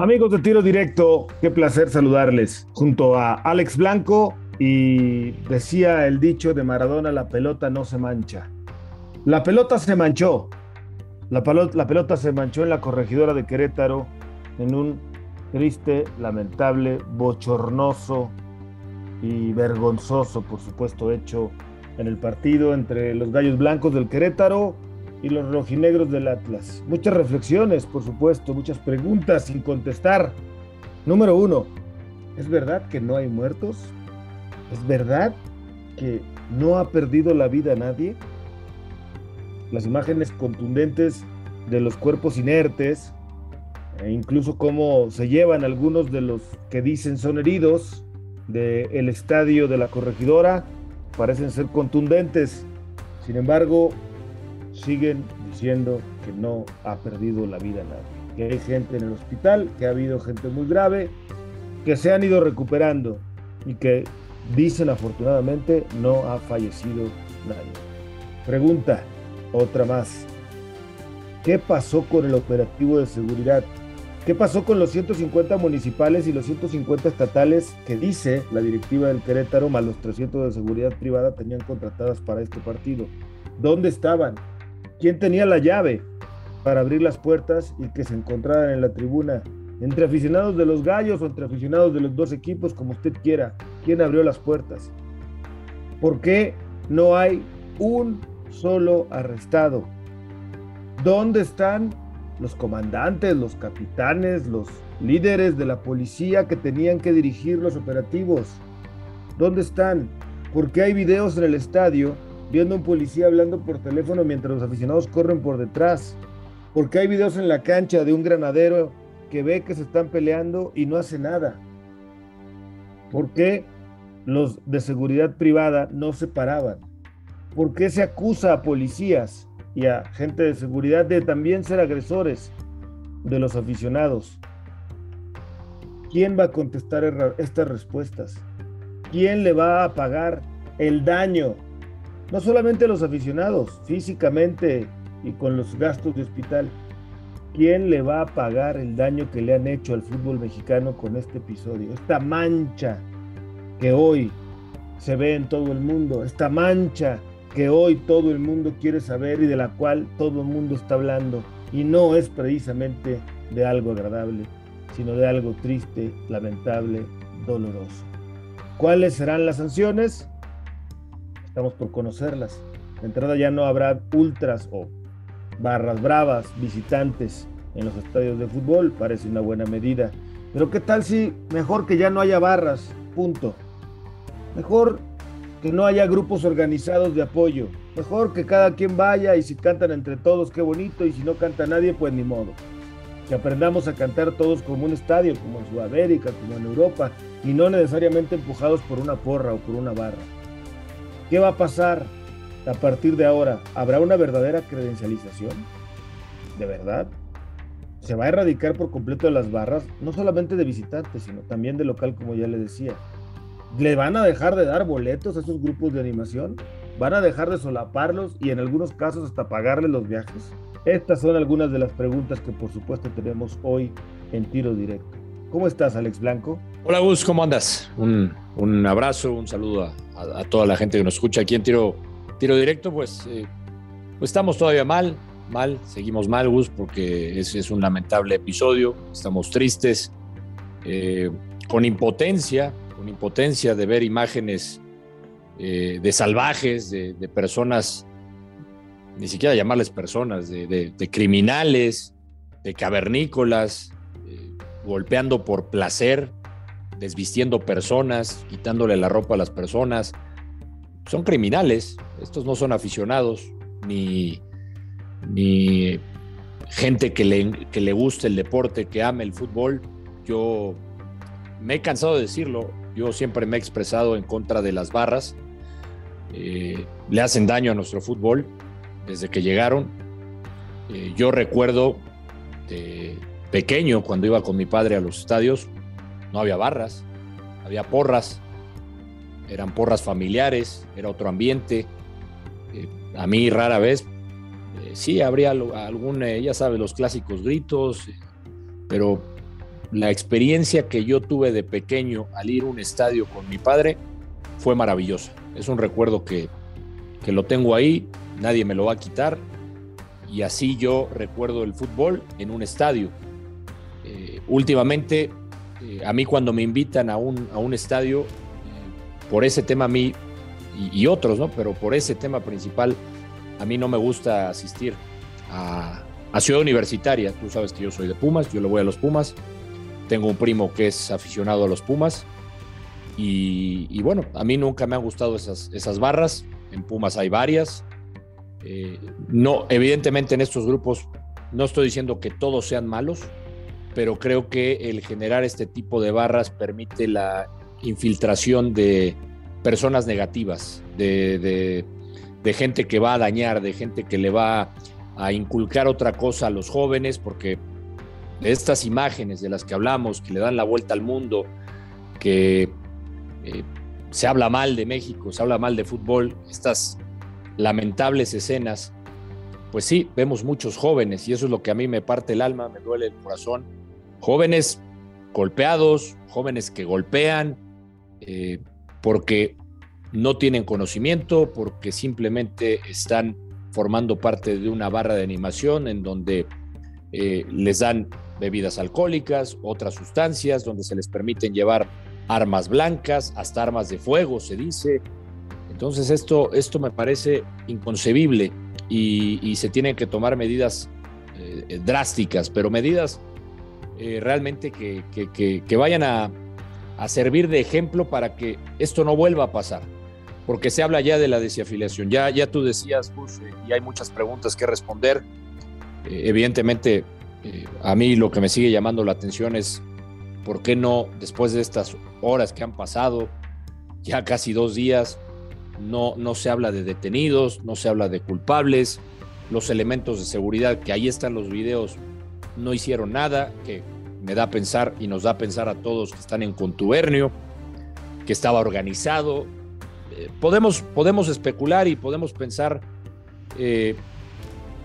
Amigos de Tiro Directo, qué placer saludarles. Junto a Alex Blanco y decía el dicho de Maradona, la pelota no se mancha. La pelota se manchó. La, pelota se manchó en la corregidora de Querétaro en un triste, lamentable, bochornoso y vergonzoso, por supuesto, hecho en el partido entre los Gallos Blancos del Querétaro y los rojinegros del Atlas. Muchas reflexiones, por supuesto, muchas preguntas sin contestar. Número uno, ¿es verdad que no hay muertos? ¿Es verdad que no ha perdido la vida nadie? Las imágenes contundentes de los cuerpos inertes, e incluso cómo se llevan algunos de los que dicen son heridos del estadio de la corregidora, parecen ser contundentes. Sin embargo, siguen diciendo que no ha perdido la vida nadie, que hay gente en el hospital, que ha habido gente muy grave, que se han ido recuperando y que dicen afortunadamente no ha fallecido nadie. Pregunta, otra más. ¿Qué pasó con el operativo de seguridad? ¿Qué pasó con los 150 municipales y los 150 estatales que dice la directiva del Querétaro, más los 300 de seguridad privada tenían contratadas para este partido? ¿Dónde estaban? Quién tenía la llave para abrir las puertas y que se encontraran en la tribuna. Entre aficionados de los gallos o entre aficionados de los dos equipos, como usted quiera, ¿quién abrió las puertas? ¿Por qué no hay un solo arrestado? ¿Dónde están los comandantes, los capitanes, los líderes de la policía que tenían que dirigir los operativos? ¿Dónde están? ¿Por qué hay videos en el estadio viendo a un policía hablando por teléfono mientras los aficionados corren por detrás. Porque hay videos en la cancha de un granadero que ve que se están peleando y no hace nada. ¿Por qué los de seguridad privada no se paraban? ¿Por qué se acusa a policías y a gente de seguridad de también ser agresores de los aficionados? ¿Quién va a contestar estas respuestas? ¿Quién le va a pagar el daño no solamente los aficionados, físicamente y con los gastos de hospital. ¿Quién le va a pagar el daño que le han hecho al fútbol mexicano con este episodio? Esta mancha que hoy se ve en todo el mundo, esta mancha que hoy todo el mundo quiere saber y de la cual todo el mundo está hablando. Y no es precisamente de algo agradable, sino de algo triste, lamentable, doloroso. ¿Cuáles serán las sanciones? Por conocerlas. De entrada ya no habrá ultras o barras bravas, visitantes en los estadios de fútbol, parece una buena medida. Pero ¿qué tal si mejor que ya no haya barras? Punto. Mejor que no haya grupos organizados de apoyo. Mejor que cada quien vaya y si cantan entre todos, qué bonito, y si no canta nadie, pues ni modo. Que aprendamos a cantar todos como un estadio, como en Sudamérica, como en Europa, y no necesariamente empujados por una porra o por una barra. ¿Qué va a pasar a partir de ahora? ¿Habrá una verdadera credencialización? ¿De verdad? ¿Se va a erradicar por completo las barras? No solamente de visitantes, sino también de local, como ya le decía. ¿Le van a dejar de dar boletos a esos grupos de animación? ¿Van a dejar de solaparlos y en algunos casos hasta pagarles los viajes? Estas son algunas de las preguntas que por supuesto tenemos hoy en tiro directo. ¿Cómo estás, Alex Blanco? Hola, Gus, ¿cómo andas? Un, un abrazo, un saludo a, toda la gente que nos escucha aquí en Tiro, tiro Directo. Pues, eh, pues estamos todavía mal, mal, seguimos mal, Gus, porque es, es un lamentable episodio. Estamos tristes, eh, con impotencia, con impotencia de ver imágenes eh, de salvajes, de, personas, ni siquiera llamarles personas, de, de criminales, de cavernícolas, golpeando por placer, desvistiendo personas, quitándole la ropa a las personas. Son criminales, estos no son aficionados, ni, ni gente que le, que le guste el deporte, que ame el fútbol. Yo me he cansado de decirlo, yo siempre me he expresado en contra de las barras. Eh, le hacen daño a nuestro fútbol desde que llegaron. Eh, yo recuerdo de, pequeño, cuando iba con mi padre a los estadios, no había barras, había porras, eran porras familiares, era otro ambiente. Eh, a mí rara vez, eh, sí, habría algún, eh, ya sabes, los clásicos gritos, pero la experiencia que yo tuve de pequeño al ir a un estadio con mi padre fue maravillosa. Es un recuerdo que, que lo tengo ahí, nadie me lo va a quitar. Y así yo recuerdo el fútbol en un estadio. Últimamente, eh, a mí cuando me invitan a un, a un estadio, eh, por ese tema a mí, y, otros, ¿no? Pero por ese tema principal, a mí no me gusta asistir a, a Ciudad Universitaria. Tú sabes que yo soy de Pumas, yo le voy a los Pumas. Tengo un primo que es aficionado a los Pumas. Y, y bueno, a mí nunca me han gustado esas, esas barras. En Pumas hay varias. Eh, no, evidentemente en estos grupos no estoy diciendo que todos sean malos, pero creo que el generar este tipo de barras permite la infiltración de personas negativas, de, gente que va a dañar, de gente que le va a inculcar otra cosa a los jóvenes, porque estas imágenes de las que hablamos, que le dan la vuelta al mundo, que eh, se habla mal de México, se habla mal de fútbol, estas lamentables escenas, pues sí, vemos muchos jóvenes y eso es lo que a mí me parte el alma, me duele el corazón. Jóvenes golpeados, jóvenes que golpean eh, porque no tienen conocimiento, porque simplemente están formando parte de una barra de animación en donde eh, les dan bebidas alcohólicas, otras sustancias, donde se les permiten llevar armas blancas, hasta armas de fuego, se dice. Entonces esto, esto me parece inconcebible y, se tienen que tomar medidas eh, drásticas, pero medidas eh, realmente que, que, vayan a, a servir de ejemplo para que esto no vuelva a pasar porque se habla ya de la desafiliación. Ya, ya tú decías, eh, y hay muchas preguntas que responder. Eh, evidentemente, a mí lo que me sigue llamando la atención es por qué no, después de estas horas que han pasado, ya casi dos días, no, no se habla de detenidos, no se habla de culpables, los elementos de seguridad, que ahí están los videos, no hicieron nada, que me da a pensar y nos da a pensar a todos que están en contubernio, que estaba organizado, podemos, podemos especular y podemos pensar eh,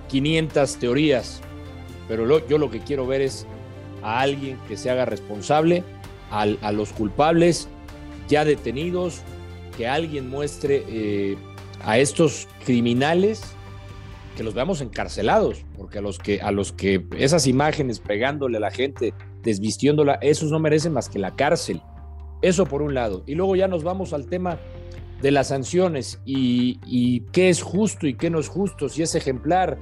500 teorías, pero yo lo que quiero ver es a alguien que se haga responsable, a, a los culpables ya detenidos, que alguien muestre eh, a estos criminales que los veamos encarcelados, porque a los que a los que esas imágenes pegándole a la gente, desvistiéndola, esos no merecen más que la cárcel. Eso por un lado. Y luego ya nos vamos al tema de las sanciones y, qué es justo y qué no es justo, si es ejemplar,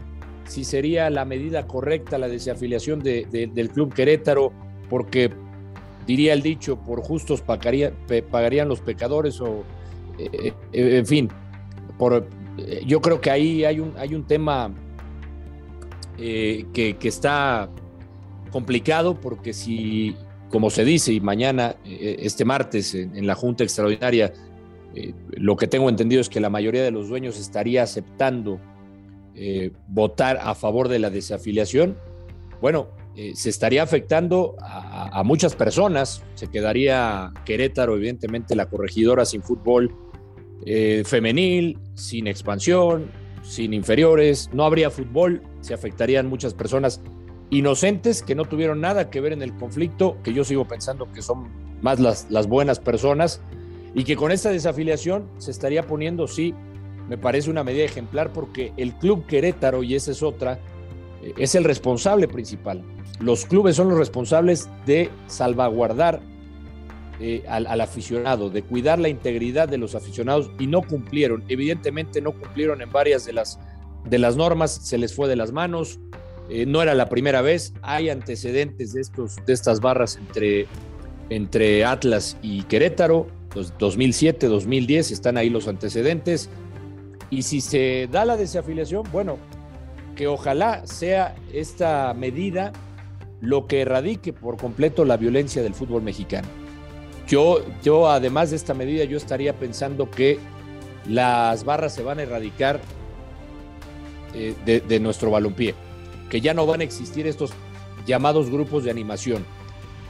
si sería la medida correcta la desafiliación de, de, del Club Querétaro, porque diría el dicho, por justos pagaría, pagarían los pecadores o, eh, eh, en fin, por, yo creo que ahí hay un, tema eh, que, está complicado porque si, como se dice, y mañana, eh, este martes, en, la Junta Extraordinaria, eh, lo que tengo entendido es que la mayoría de los dueños estaría aceptando eh, votar a favor de la desafiliación. Bueno, eh, se estaría afectando a, a, muchas personas. Se quedaría Querétaro, evidentemente, la corregidora sin fútbol eh, femenil, sin expansión, sin inferiores. No habría fútbol, se afectarían muchas personas inocentes que no tuvieron nada que ver en el conflicto, que yo sigo pensando que son más las, las buenas personas y que con esta desafiliación se estaría poniendo, sí, me parece una medida ejemplar porque el club Querétaro, y esa es otra, eh, es el responsable principal. Los clubes son los responsables de salvaguardar eh, al, aficionado, de cuidar la integridad de los aficionados y no cumplieron. Evidentemente no cumplieron en varias de las, de las normas, se les fue de las manos. Eh, no era la primera vez, hay antecedentes de, estos, de estas barras entre, entre Atlas y Querétaro 2007, 2010, están ahí los antecedentes. Y si se da la desafiliación, bueno, que ojalá sea esta medida lo que erradique por completo la violencia del fútbol mexicano. Yo, yo además de esta medida, yo estaría pensando que las barras se van a erradicar eh, de, de nuestro balompié, que ya no van a existir estos llamados grupos de animación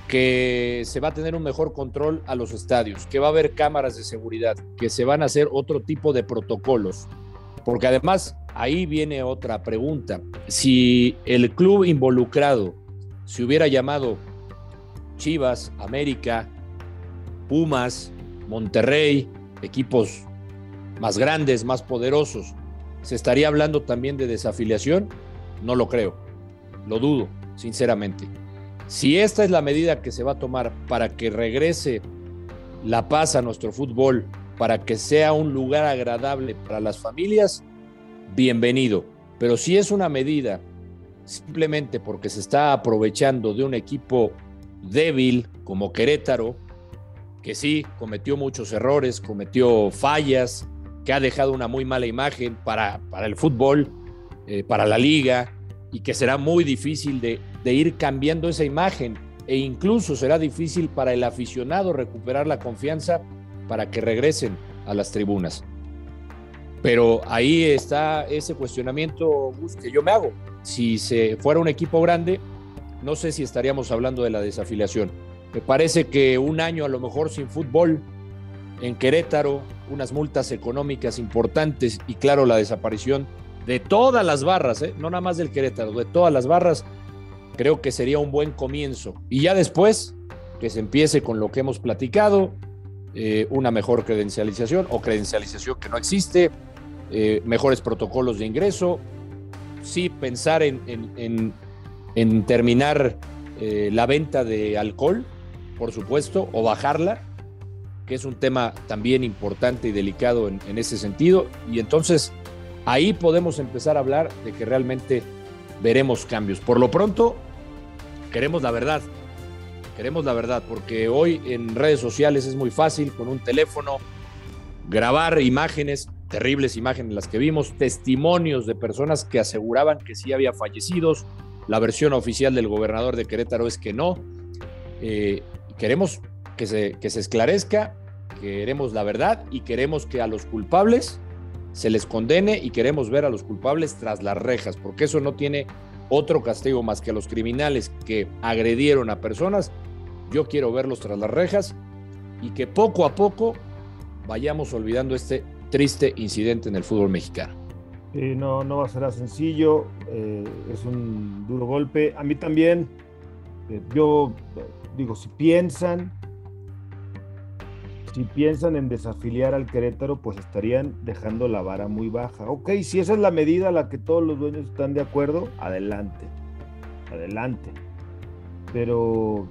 que se va a tener un mejor control a los estadios, que va a haber cámaras de seguridad, que se van a hacer otro tipo de protocolos. Porque además ahí viene otra pregunta. Si el club involucrado se hubiera llamado Chivas, América, Pumas, Monterrey, equipos más grandes, más poderosos, ¿se estaría hablando también de desafiliación? No lo creo, lo dudo, sinceramente. Si esta es la medida que se va a tomar para que regrese la paz a nuestro fútbol, para que sea un lugar agradable para las familias, bienvenido. Pero si es una medida simplemente porque se está aprovechando de un equipo débil como Querétaro, que sí cometió muchos errores, cometió fallas, que ha dejado una muy mala imagen para, para el fútbol, eh, para la liga, y que será muy difícil de, de ir cambiando esa imagen e incluso será difícil para el aficionado recuperar la confianza para que regresen a las tribunas. Pero ahí está ese cuestionamiento que yo me hago. Si fuera un equipo grande, no sé si estaríamos hablando de la desafiliación. Me parece que un año a lo mejor sin fútbol en Querétaro, unas multas económicas importantes y claro la desaparición de todas las barras, ¿eh? no nada más del Querétaro, de todas las barras, creo que sería un buen comienzo. Y ya después que se empiece con lo que hemos platicado, eh, una mejor credencialización o credencialización que no existe, eh, mejores protocolos de ingreso, sí pensar en, terminar eh, la venta de alcohol, por supuesto, o bajarla, que es un tema también importante y delicado en, ese sentido. Y entonces ahí podemos empezar a hablar de que realmente veremos cambios. Por lo pronto, queremos la verdad. Queremos la verdad, porque hoy en redes sociales es muy fácil con un teléfono grabar imágenes, terribles imágenes las que vimos, testimonios de personas que aseguraban que sí había fallecidos. La versión oficial del gobernador de Querétaro es que no. Eh, queremos que se, que se esclarezca, queremos la verdad y queremos que a los culpables se les condene y queremos ver a los culpables tras las rejas, porque eso no tiene otro castigo más que a los criminales que agredieron a personas. Yo quiero verlos tras las rejas y que poco a poco vayamos olvidando este triste incidente en el fútbol mexicano. no, no va a ser sencillo, eh, es un duro golpe. A mí también, yo digo, si piensan, si piensan en desafiliar al Querétaro, pues estarían dejando la vara muy baja. Ok, si esa es la medida a la que todos los dueños están de acuerdo, adelante, adelante. Pero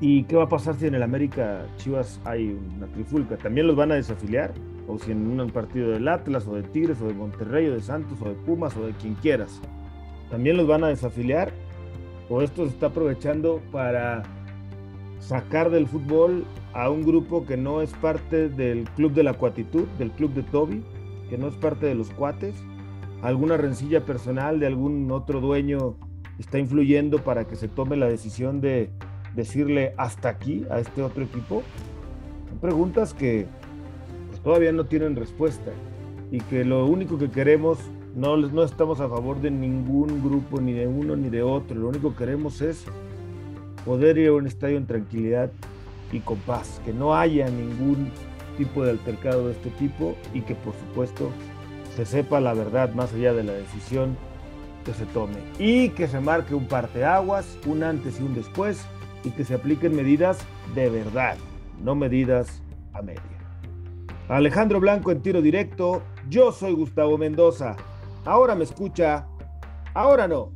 ¿Y qué va a pasar si en el América Chivas hay una trifulca? ¿También los van a desafiliar? O si en un partido del Atlas, o de Tigres, o de Monterrey, o de Santos, o de Pumas, o de quien quieras. ¿También los van a desafiliar? ¿O esto se está aprovechando para sacar del fútbol a un grupo que no es parte del club de la cuatitud, del club de Toby, que no es parte de los cuates? ¿Alguna rencilla personal de algún otro dueño está influyendo para que se tome la decisión de decirle hasta aquí a este otro equipo? Son preguntas que pues, todavía no tienen respuesta y que lo único que queremos, no, no estamos a favor de ningún grupo, ni de uno ni de otro, lo único que queremos es poder ir a un estadio en tranquilidad y con paz, que no haya ningún tipo de altercado de este tipo y que por supuesto se sepa la verdad más allá de la decisión que se tome y que se marque un parteaguas, un antes y un después y que se apliquen medidas de verdad, no medidas a media. Alejandro Blanco en tiro directo, yo soy Gustavo Mendoza. Ahora me escucha, ahora no.